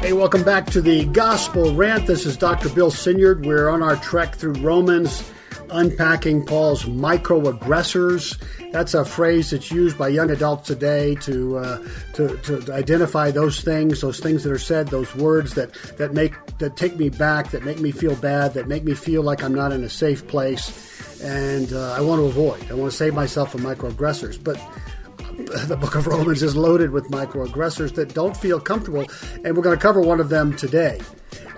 Hey, welcome back to the Gospel Rant. This is Dr. Bill Senyard. We're on our trek through Romans, unpacking Paul's microaggressors. That's a phrase that's used by young adults today to, uh, to, to identify those things, those things that are said, those words that, that make that take me back, that make me feel bad, that make me feel like I'm not in a safe place, and uh, I want to avoid. I want to save myself from microaggressors, but the book of Romans is loaded with microaggressors that don't feel comfortable, and we're going to cover one of them today.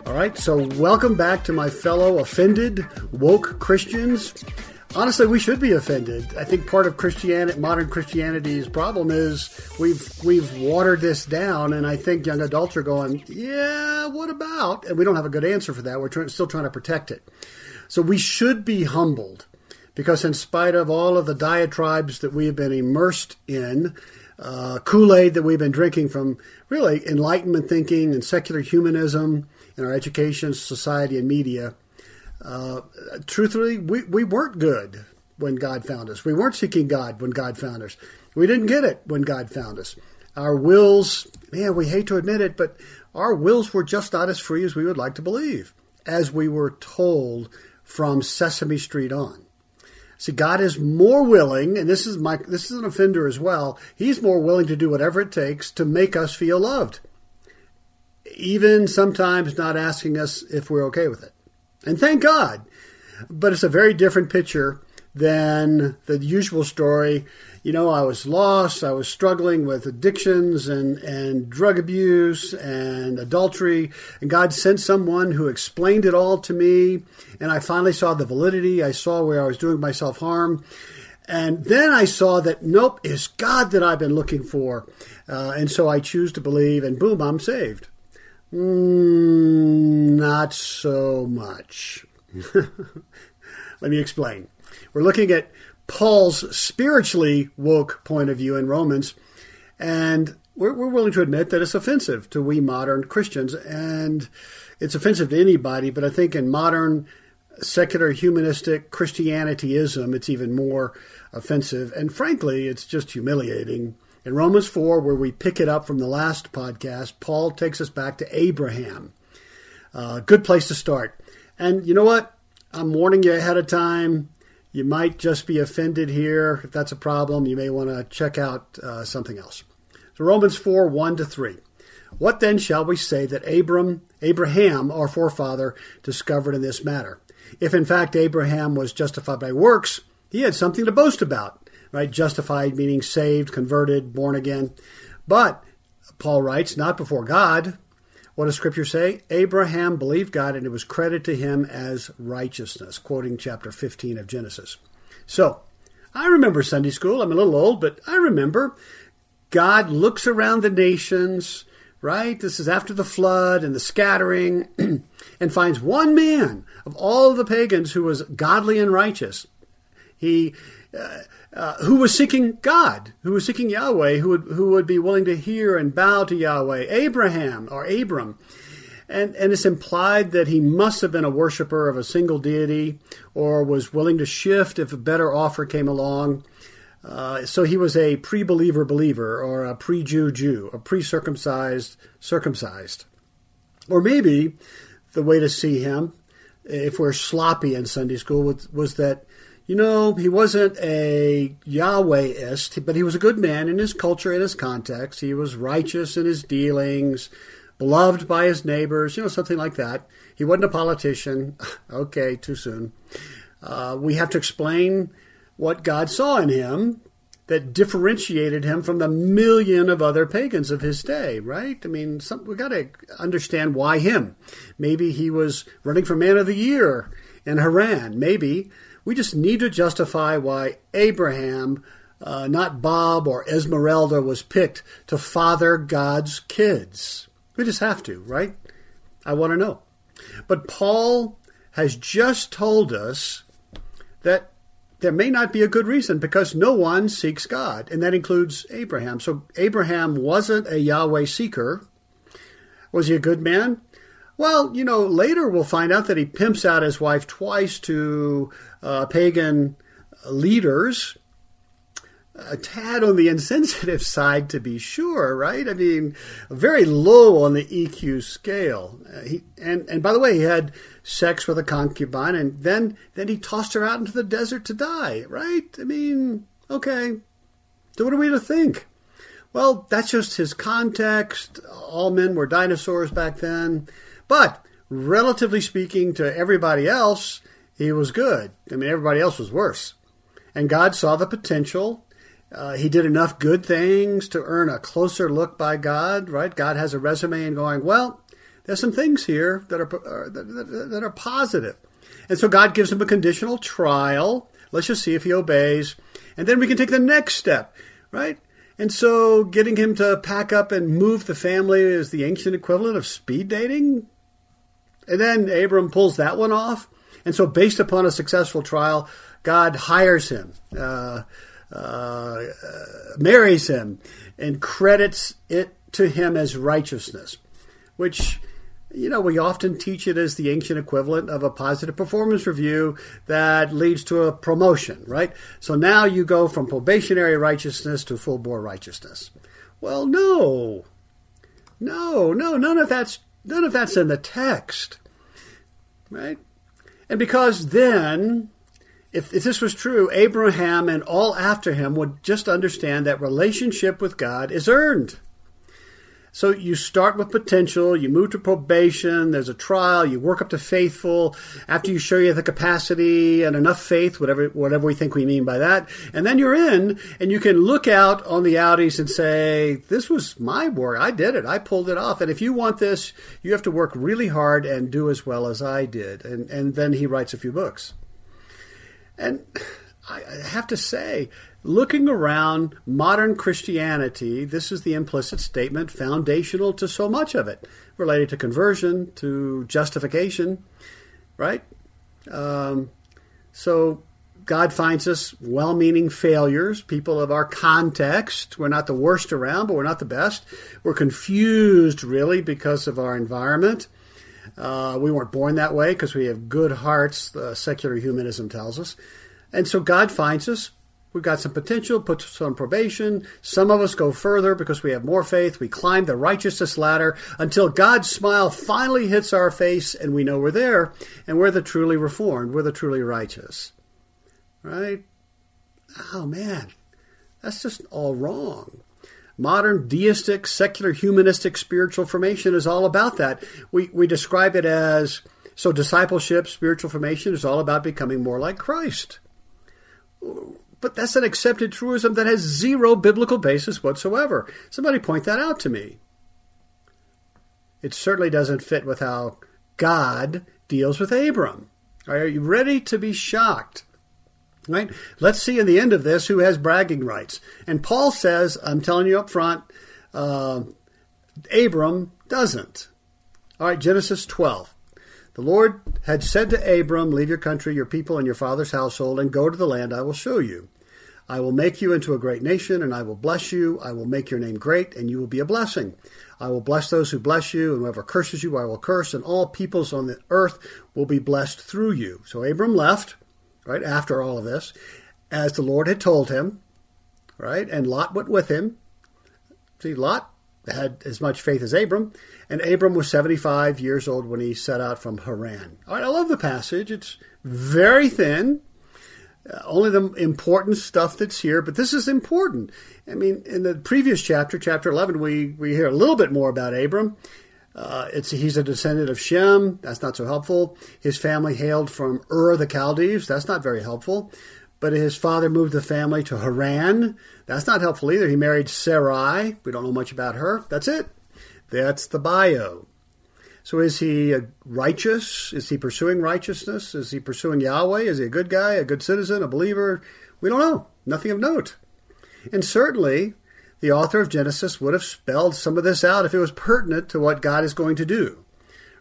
All right, so welcome back to my fellow offended woke Christians. Honestly, we should be offended. I think part of Christianity, modern Christianity's problem is we've we've watered this down, and I think young adults are going, "Yeah, what about?" And we don't have a good answer for that. We're trying, still trying to protect it. So we should be humbled because in spite of all of the diatribes that we have been immersed in, uh, Kool Aid that we've been drinking from really Enlightenment thinking and secular humanism in our education, society, and media, uh, truthfully, we, we weren't good when God found us. We weren't seeking God when God found us. We didn't get it when God found us. Our wills, man, we hate to admit it, but our wills were just not as free as we would like to believe, as we were told from Sesame Street on. See, God is more willing, and this is my this is an offender as well. He's more willing to do whatever it takes to make us feel loved, even sometimes not asking us if we're okay with it. And thank God. But it's a very different picture than the usual story. You know, I was lost, I was struggling with addictions and, and drug abuse and adultery, and God sent someone who explained it all to me, and I finally saw the validity. I saw where I was doing myself harm. And then I saw that, nope, it's God that I've been looking for. Uh, and so I choose to believe, and boom, I'm saved. Mm, not so much. Let me explain. We're looking at Paul's spiritually woke point of view in Romans, and we're, we're, willing to admit that it's offensive to we modern Christians, and it's offensive to anybody, but I think in modern secular humanistic Christianityism, it's even more offensive, and frankly, it's just humiliating. In Romans 4, where we pick it up from the last podcast, Paul takes us back to Abraham. Uh, good place to start. And you know what? I'm warning you ahead of time. You might just be offended here. If that's a problem, you may want to check out uh, something else. So Romans 4 1 to 3. What then shall we say that Abram, Abraham, our forefather, discovered in this matter? If in fact Abraham was justified by works, he had something to boast about, right? Justified meaning saved, converted, born again. But, Paul writes, not before God, what does Scripture say? Abraham believed God and it was credited to him as righteousness, quoting chapter 15 of Genesis. So, I remember Sunday school. I'm a little old, but I remember God looks around the nations, right? This is after the flood and the scattering, and finds one man of all the pagans who was godly and righteous. He. Uh, uh, who was seeking God, who was seeking Yahweh, who would, who would be willing to hear and bow to Yahweh, Abraham or Abram. And, and it's implied that he must have been a worshiper of a single deity or was willing to shift if a better offer came along. Uh, so he was a pre believer believer or a pre Jew Jew, a pre circumcised circumcised. Or maybe the way to see him, if we're sloppy in Sunday school, was, was that you know, he wasn't a Yahwehist, but he was a good man in his culture, in his context. He was righteous in his dealings, beloved by his neighbors, you know, something like that. He wasn't a politician. okay, too soon. Uh, we have to explain what God saw in him that differentiated him from the million of other pagans of his day, right? I mean, some, we got to understand why him. Maybe he was running for man of the year in Haran. Maybe we just need to justify why Abraham, uh, not Bob or Esmeralda, was picked to father God's kids. We just have to, right? I want to know. But Paul has just told us that there may not be a good reason because no one seeks God, and that includes Abraham. So Abraham wasn't a Yahweh seeker. Was he a good man? Well, you know, later we'll find out that he pimps out his wife twice to uh, pagan leaders. A tad on the insensitive side, to be sure, right? I mean, very low on the EQ scale. Uh, he, and and by the way, he had sex with a concubine, and then then he tossed her out into the desert to die, right? I mean, okay. So what are we to think? Well, that's just his context. All men were dinosaurs back then. But relatively speaking to everybody else, he was good. I mean, everybody else was worse. And God saw the potential. Uh, he did enough good things to earn a closer look by God, right? God has a resume and going, well, there's some things here that are, uh, that, that are positive. And so God gives him a conditional trial. Let's just see if he obeys. And then we can take the next step, right? And so getting him to pack up and move the family is the ancient equivalent of speed dating. And then Abram pulls that one off. And so, based upon a successful trial, God hires him, uh, uh, uh, marries him, and credits it to him as righteousness, which, you know, we often teach it as the ancient equivalent of a positive performance review that leads to a promotion, right? So now you go from probationary righteousness to full bore righteousness. Well, no. No, no, none of that's None of that's in the text. Right? And because then, if, if this was true, Abraham and all after him would just understand that relationship with God is earned. So you start with potential, you move to probation, there's a trial, you work up to faithful. After you show you the capacity and enough faith, whatever whatever we think we mean by that, and then you're in, and you can look out on the outies and say, "This was my work. I did it. I pulled it off." And if you want this, you have to work really hard and do as well as I did. And and then he writes a few books. And I have to say, Looking around modern Christianity, this is the implicit statement foundational to so much of it, related to conversion, to justification, right? Um, so God finds us well meaning failures, people of our context. We're not the worst around, but we're not the best. We're confused, really, because of our environment. Uh, we weren't born that way because we have good hearts, uh, secular humanism tells us. And so God finds us We've got some potential, put us on probation. Some of us go further because we have more faith. We climb the righteousness ladder until God's smile finally hits our face and we know we're there and we're the truly reformed. We're the truly righteous. Right? Oh man, that's just all wrong. Modern deistic, secular, humanistic spiritual formation is all about that. We, we describe it as so discipleship, spiritual formation is all about becoming more like Christ but that's an accepted truism that has zero biblical basis whatsoever. Somebody point that out to me. It certainly doesn't fit with how God deals with Abram. Are you ready to be shocked? Right? Let's see in the end of this who has bragging rights. And Paul says, I'm telling you up front, uh, Abram doesn't. All right, Genesis 12. The Lord had said to Abram, Leave your country, your people, and your father's household, and go to the land I will show you. I will make you into a great nation, and I will bless you. I will make your name great, and you will be a blessing. I will bless those who bless you, and whoever curses you, I will curse, and all peoples on the earth will be blessed through you. So Abram left, right, after all of this, as the Lord had told him, right, and Lot went with him. See, Lot had as much faith as Abram, and Abram was 75 years old when he set out from Haran. All right, I love the passage. It's very thin, uh, only the important stuff that's here, but this is important. I mean, in the previous chapter, chapter 11, we, we hear a little bit more about Abram. Uh, it's he's a descendant of Shem. That's not so helpful. His family hailed from Ur the Chaldees. That's not very helpful. But his father moved the family to Haran. That's not helpful either. He married Sarai. We don't know much about her. That's it. That's the bio. So is he righteous? Is he pursuing righteousness? Is he pursuing Yahweh? Is he a good guy, a good citizen, a believer? We don't know. Nothing of note. And certainly, the author of Genesis would have spelled some of this out if it was pertinent to what God is going to do.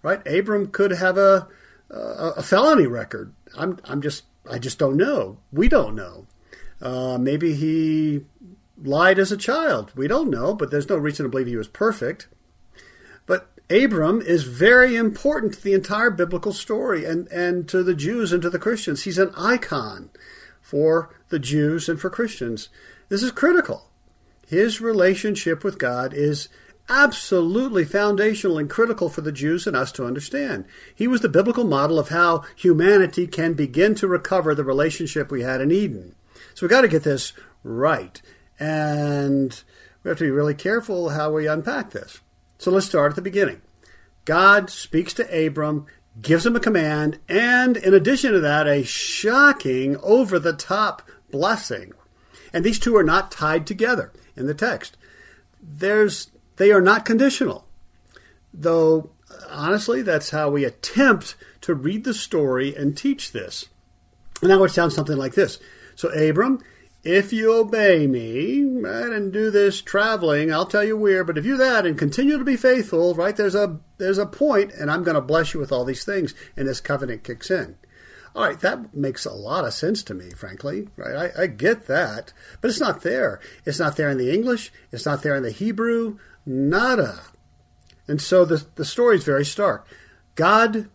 Right? Abram could have a a, a felony record. I'm I'm just I just don't know. We don't know. Uh, maybe he lied as a child. We don't know, but there's no reason to believe he was perfect. But Abram is very important to the entire biblical story and, and to the Jews and to the Christians. He's an icon for the Jews and for Christians. This is critical. His relationship with God is absolutely foundational and critical for the Jews and us to understand. He was the biblical model of how humanity can begin to recover the relationship we had in Eden. So we've got to get this right. And we have to be really careful how we unpack this. So let's start at the beginning. God speaks to Abram, gives him a command, and in addition to that, a shocking, over the top blessing. And these two are not tied together in the text. There's, they are not conditional. Though, honestly, that's how we attempt to read the story and teach this. And now it sounds something like this. So, Abram, if you obey me right, and do this traveling, I'll tell you where. But if you that and continue to be faithful, right, there's a there's a point, and I'm going to bless you with all these things, and this covenant kicks in. All right, that makes a lot of sense to me, frankly. Right, I, I get that, but it's not there. It's not there in the English. It's not there in the Hebrew. Nada. And so the the story is very stark. God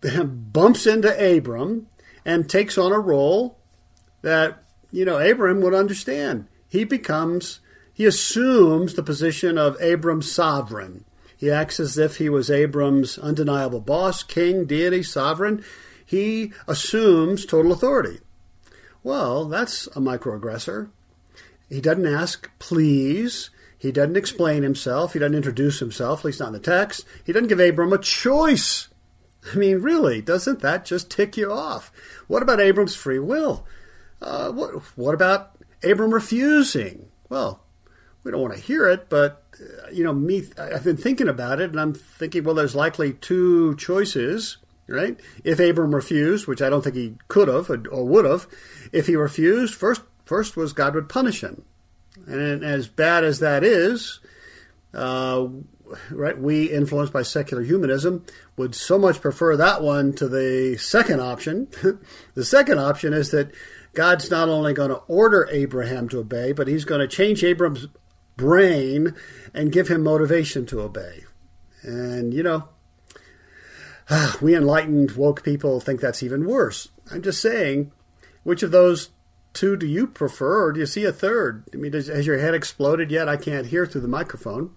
bumps into Abram and takes on a role that you know, Abram would understand. He becomes, he assumes the position of Abram's sovereign. He acts as if he was Abram's undeniable boss, king, deity, sovereign. He assumes total authority. Well, that's a microaggressor. He doesn't ask, please. He doesn't explain himself. He doesn't introduce himself, at least not in the text. He doesn't give Abram a choice. I mean, really, doesn't that just tick you off? What about Abram's free will? Uh, what, what about Abram refusing? Well, we don't want to hear it, but uh, you know, me, I've been thinking about it, and I'm thinking, well, there's likely two choices, right? If Abram refused, which I don't think he could have or would have, if he refused, first, first was God would punish him, and as bad as that is, uh, right? We, influenced by secular humanism, would so much prefer that one to the second option. the second option is that God's not only going to order Abraham to obey, but he's going to change Abram's brain and give him motivation to obey. And, you know, we enlightened, woke people think that's even worse. I'm just saying, which of those two do you prefer, or do you see a third? I mean, has your head exploded yet? I can't hear through the microphone.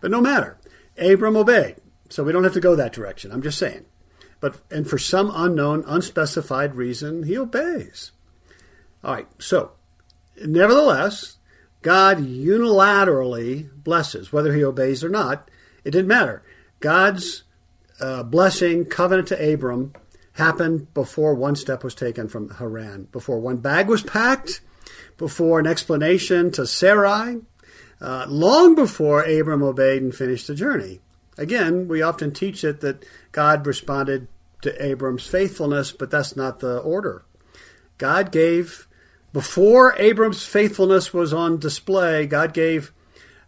But no matter. Abram obeyed. So we don't have to go that direction. I'm just saying. But and for some unknown, unspecified reason, he obeys. All right, so nevertheless, God unilaterally blesses, whether he obeys or not. It didn't matter. God's uh, blessing, covenant to Abram, happened before one step was taken from Haran, before one bag was packed, before an explanation to Sarai, uh, long before Abram obeyed and finished the journey. Again, we often teach it that God responded to Abram's faithfulness, but that's not the order. God gave before Abram's faithfulness was on display, God gave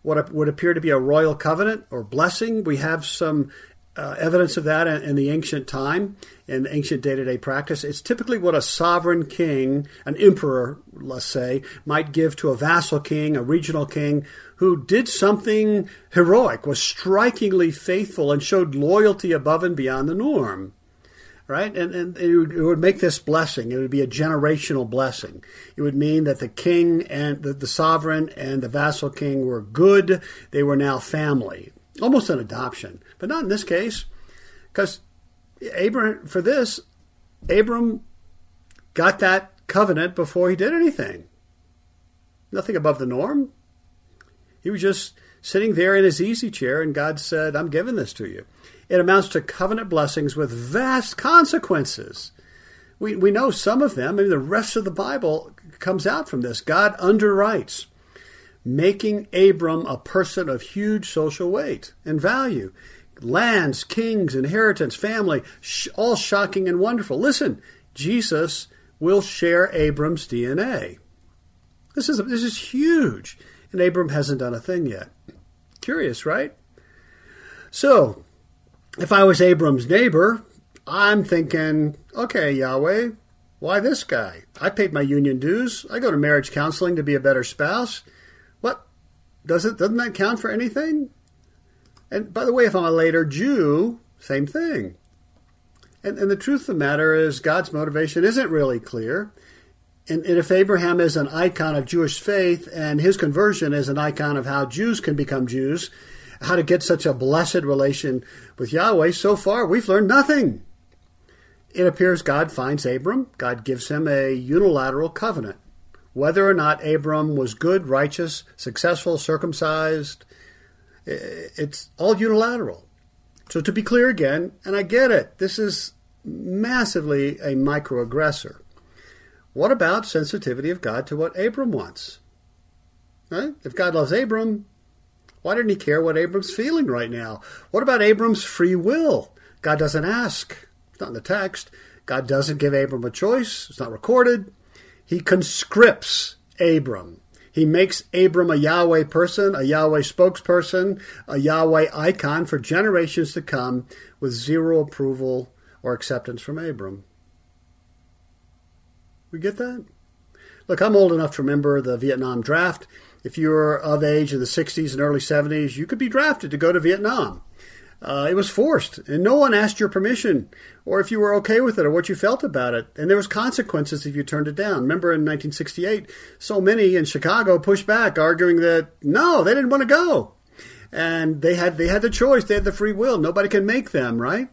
what would appear to be a royal covenant or blessing. We have some uh, evidence of that in, in, the ancient time, in ancient day to day practice. It's typically what a sovereign king, an emperor, let's say, might give to a vassal king, a regional king, who did something heroic, was strikingly faithful, and showed loyalty above and beyond the norm right? And, and it, would, it would make this blessing. It would be a generational blessing. It would mean that the king and the, the sovereign and the vassal king were good. They were now family, almost an adoption, but not in this case, because Abram for this, Abram got that covenant before he did anything. Nothing above the norm. He was just sitting there in his easy chair, and God said, "I'm giving this to you." It amounts to covenant blessings with vast consequences. We, we know some of them, I mean, the rest of the Bible comes out from this. God underwrites, making Abram a person of huge social weight and value. Lands, kings, inheritance, family, sh- all shocking and wonderful. Listen, Jesus will share Abram's DNA. This is, this is huge. And Abram hasn't done a thing yet. Curious, right? So, if I was Abram's neighbor, I'm thinking, okay, Yahweh, why this guy? I paid my union dues. I go to marriage counseling to be a better spouse. What? Does it, doesn't that count for anything? And by the way, if I'm a later Jew, same thing. And, and the truth of the matter is, God's motivation isn't really clear. And, and if Abraham is an icon of Jewish faith and his conversion is an icon of how Jews can become Jews, how to get such a blessed relation with Yahweh, so far we've learned nothing. It appears God finds Abram, God gives him a unilateral covenant. Whether or not Abram was good, righteous, successful, circumcised, it's all unilateral. So to be clear again, and I get it, this is massively a microaggressor. What about sensitivity of God to what Abram wants? Right? If God loves Abram, why didn't he care what Abram's feeling right now? What about Abram's free will? God doesn't ask. It's not in the text. God doesn't give Abram a choice. It's not recorded. He conscripts Abram. He makes Abram a Yahweh person, a Yahweh spokesperson, a Yahweh icon for generations to come with zero approval or acceptance from Abram. We get that? Look, I'm old enough to remember the Vietnam draft. If you were of age in the 60s and early 70s, you could be drafted to go to Vietnam. Uh, it was forced, and no one asked your permission or if you were okay with it or what you felt about it. And there was consequences if you turned it down. Remember in 1968, so many in Chicago pushed back, arguing that no, they didn't want to go, and they had they had the choice, they had the free will. Nobody can make them, right?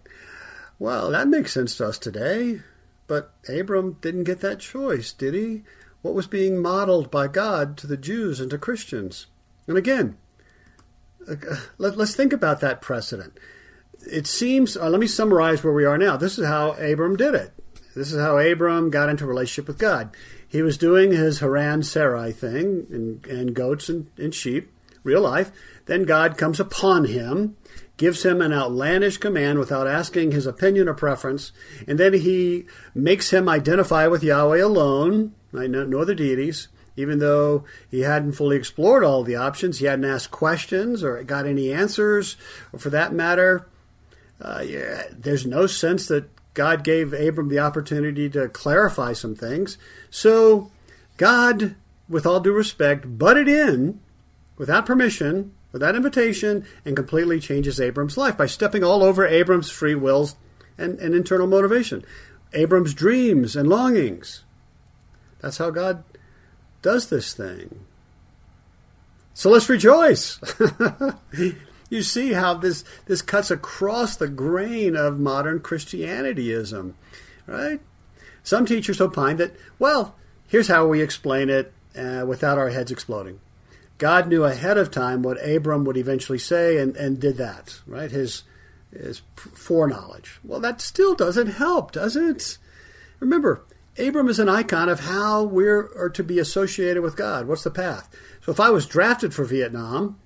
Well, that makes sense to us today. But Abram didn't get that choice, did he? What was being modeled by God to the Jews and to Christians? And again, let, us think about that precedent. It seems, uh, let me summarize where we are now. This is how Abram did it. This is how Abram got into relationship with God. He was doing his Haran Sarai thing and, and goats and, and sheep, real life. Then God comes upon him gives him an outlandish command without asking his opinion or preference, and then he makes him identify with Yahweh alone, right, no, no other deities, even though he hadn't fully explored all the options, he hadn't asked questions or got any answers, or for that matter, uh, yeah, there's no sense that God gave Abram the opportunity to clarify some things. So God, with all due respect, butted in without permission without invitation and completely changes Abram's life by stepping all over Abram's free wills and, and internal motivation, Abram's dreams and longings. That's how God does this thing. So let's rejoice. you see how this, this cuts across the grain of modern Christianityism, right? Some teachers opine that, well, here's how we explain it uh, without our heads exploding. God knew ahead of time what Abram would eventually say and, and did that, right? His, his foreknowledge. Well, that still doesn't help, does it? Remember, Abram is an icon of how we're to be associated with God. What's the path? So if I was drafted for Vietnam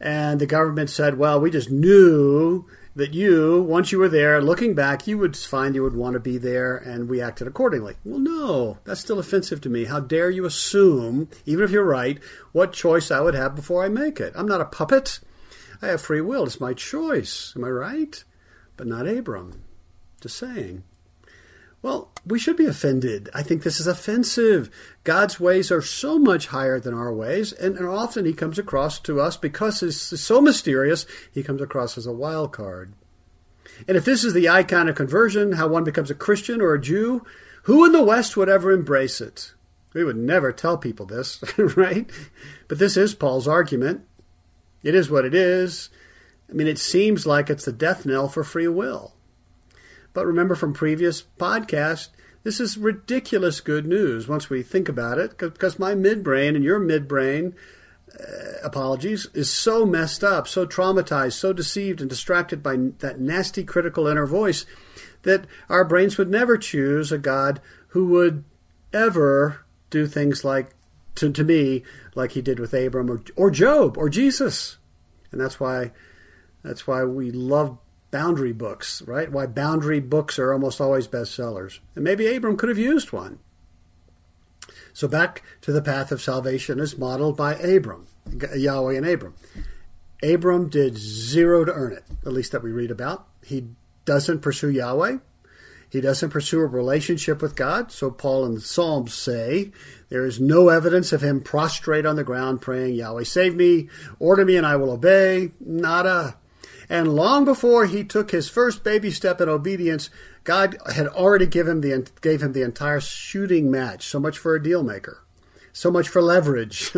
and the government said, well, we just knew that you, once you were there, looking back, you would find you would want to be there, and we acted accordingly. Well, no, that's still offensive to me. How dare you assume, even if you're right, what choice I would have before I make it? I'm not a puppet. I have free will. It's my choice. Am I right? But not Abram. Just saying. Well, we should be offended. I think this is offensive. God's ways are so much higher than our ways, and, and often He comes across to us because He's so mysterious, He comes across as a wild card. And if this is the icon of conversion, how one becomes a Christian or a Jew, who in the West would ever embrace it? We would never tell people this, right? But this is Paul's argument. It is what it is. I mean, it seems like it's the death knell for free will. But remember from previous podcasts, this is ridiculous good news once we think about it, because my midbrain and your midbrain, uh, apologies, is so messed up, so traumatized, so deceived and distracted by that nasty critical inner voice that our brains would never choose a God who would ever do things like, to, to me, like he did with Abram or, or Job or Jesus. And that's why that's why we love boundary books, right? Why boundary books are almost always bestsellers. And maybe Abram could have used one. So back to the path of salvation is modeled by Abram, Yahweh and Abram. Abram did zero to earn it, at least that we read about. He doesn't pursue Yahweh. He doesn't pursue a relationship with God. So Paul and the Psalms say there is no evidence of him prostrate on the ground praying, Yahweh, save me, order me, and I will obey. Nada. And long before he took his first baby step in obedience, God had already given the, gave him the entire shooting match. So much for a deal maker. So much for leverage.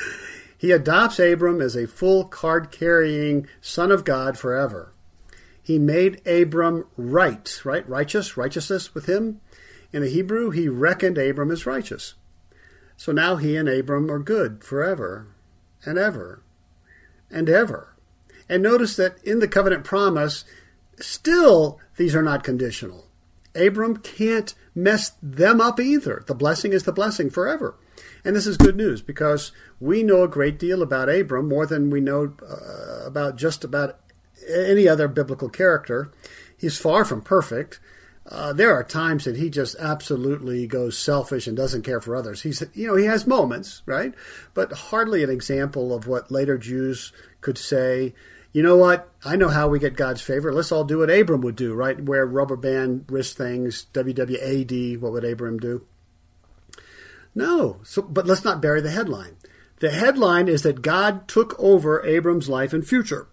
he adopts Abram as a full card carrying son of God forever. He made Abram right, right? Righteous, righteousness with him. In the Hebrew, he reckoned Abram as righteous. So now he and Abram are good forever and ever and ever. And notice that in the covenant promise, still these are not conditional. Abram can't mess them up either. The blessing is the blessing forever. And this is good news because we know a great deal about Abram, more than we know uh, about just about any other biblical character. He's far from perfect. Uh, there are times that he just absolutely goes selfish and doesn't care for others. He's, you know, he has moments, right? But hardly an example of what later Jews could say. You know what? I know how we get God's favor. Let's all do what Abram would do, right? Wear rubber band wrist things, WWAD. What would Abram do? No. So, but let's not bury the headline. The headline is that God took over Abram's life and future,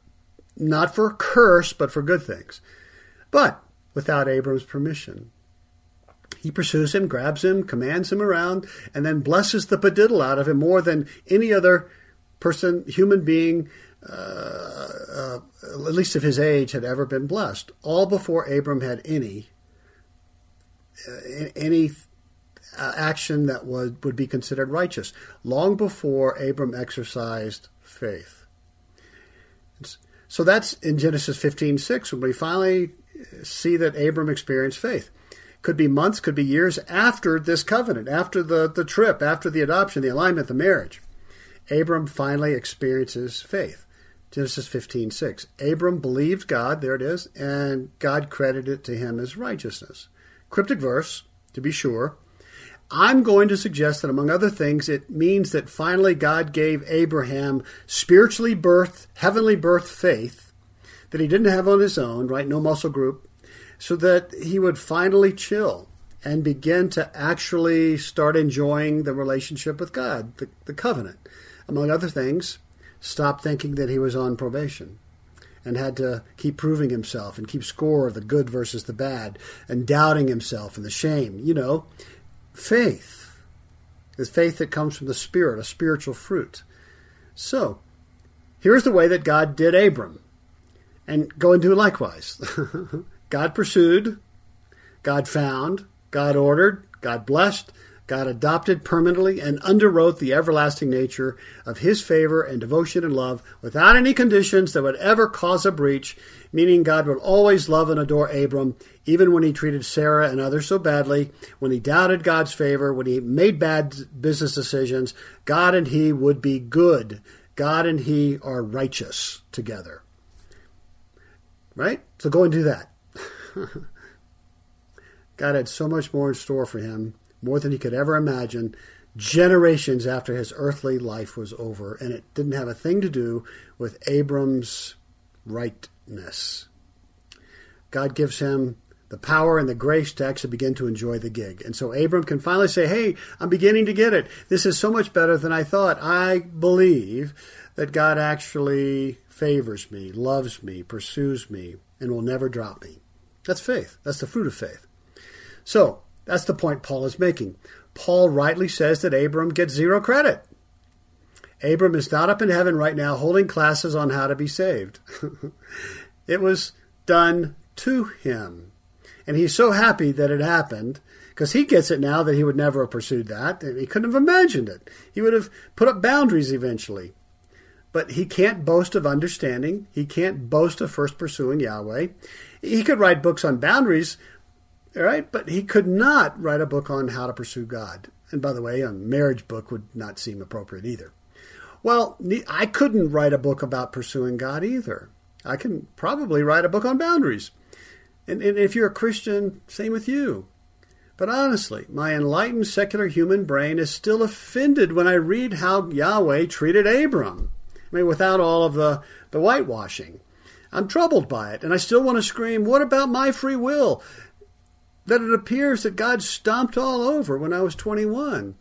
not for curse, but for good things. But without Abram's permission. He pursues him, grabs him, commands him around, and then blesses the padiddle out of him more than any other person, human being, uh, uh, at least of his age, had ever been blessed. All before Abram had any uh, any uh, action that would, would be considered righteous. Long before Abram exercised faith. So that's in Genesis 15:6 when we finally see that Abram experienced faith. Could be months, could be years after this covenant, after the, the trip, after the adoption, the alignment, the marriage. Abram finally experiences faith. Genesis 15, 6. Abram believed God, there it is, and God credited it to him as righteousness. Cryptic verse, to be sure. I'm going to suggest that, among other things, it means that finally God gave Abraham spiritually birth, heavenly birth faith that he didn't have on his own, right? No muscle group, so that he would finally chill and begin to actually start enjoying the relationship with God, the, the covenant. Among other things, stop thinking that he was on probation and had to keep proving himself and keep score of the good versus the bad and doubting himself and the shame. You know, faith. is faith that comes from the Spirit, a spiritual fruit. So, here's the way that God did Abram and go and do likewise. God pursued, God found, God ordered, God blessed, God adopted permanently and underwrote the everlasting nature of his favor and devotion and love without any conditions that would ever cause a breach, meaning God would always love and adore Abram, even when he treated Sarah and others so badly, when he doubted God's favor, when he made bad business decisions, God and he would be good. God and he are righteous together. Right? So go and do that. God had so much more in store for him, more than he could ever imagine, generations after his earthly life was over, and it didn't have a thing to do with Abram's rightness. God gives him the power and the grace to actually begin to enjoy the gig. And so Abram can finally say, Hey, I'm beginning to get it. This is so much better than I thought. I believe that God actually favors me, loves me, pursues me, and will never drop me. That's faith. That's the fruit of faith. So, that's the point Paul is making. Paul rightly says that Abram gets zero credit. Abram is not up in heaven right now holding classes on how to be saved. it was done to him. And he's so happy that it happened because he gets it now that he would never have pursued that. He couldn't have imagined it. He would have put up boundaries eventually. But he can't boast of understanding. He can't boast of first pursuing Yahweh. He could write books on boundaries, right? But he could not write a book on how to pursue God. And by the way, a marriage book would not seem appropriate either. Well, I couldn't write a book about pursuing God either. I can probably write a book on boundaries. And, and if you're a Christian, same with you. But honestly, my enlightened secular human brain is still offended when I read how Yahweh treated Abram. I mean, without all of the, the whitewashing. I'm troubled by it, and I still want to scream, What about my free will? That it appears that God stomped all over when I was 21.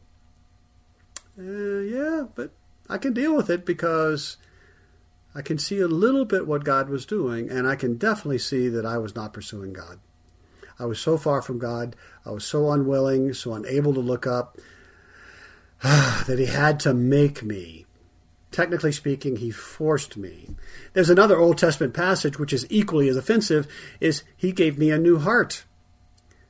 Uh, yeah, but I can deal with it because I can see a little bit what God was doing, and I can definitely see that I was not pursuing God. I was so far from God. I was so unwilling, so unable to look up, that He had to make me. Technically speaking, He forced me. There's another Old Testament passage which is equally as offensive: is He gave me a new heart.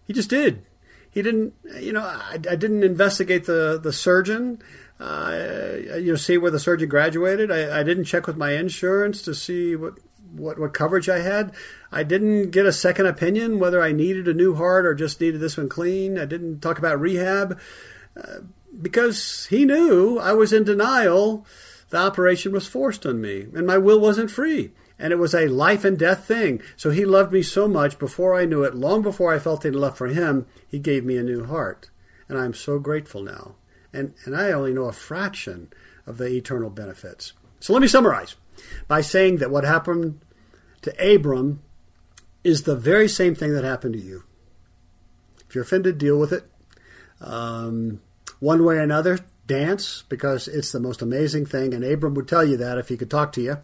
He just did. He didn't, you know, I, I didn't investigate the the surgeon uh, you know, see where the surgeon graduated. I, I, didn't check with my insurance to see what, what, what coverage I had. I didn't get a second opinion whether I needed a new heart or just needed this one clean. I didn't talk about rehab uh, because he knew I was in denial. The operation was forced on me, and my will wasn't free. And it was a life and death thing. So he loved me so much before I knew it, long before I felt any love for him, he gave me a new heart. And I'm so grateful now and, and I only know a fraction of the eternal benefits. So let me summarize by saying that what happened to Abram is the very same thing that happened to you. If you're offended, deal with it. Um, one way or another, dance because it's the most amazing thing, and Abram would tell you that if he could talk to you.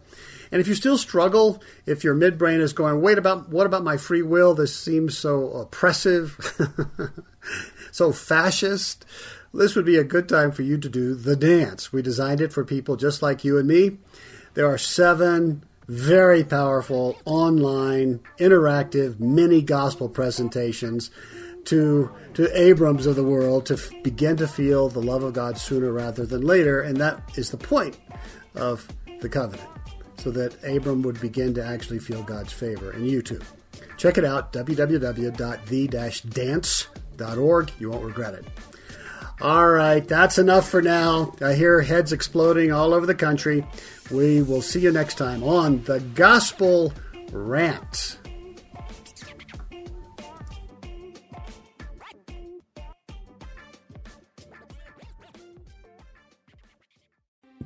And if you still struggle, if your midbrain is going, wait about what about my free will? This seems so oppressive, so fascist this would be a good time for you to do the dance. We designed it for people just like you and me. There are seven very powerful online interactive mini gospel presentations to to Abrams of the world to f- begin to feel the love of God sooner rather than later and that is the point of the covenant so that Abram would begin to actually feel God's favor and you too. Check it out www.the-dance.org you won't regret it. All right, that's enough for now. I hear heads exploding all over the country. We will see you next time on the Gospel Rant.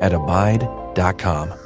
at abide.com.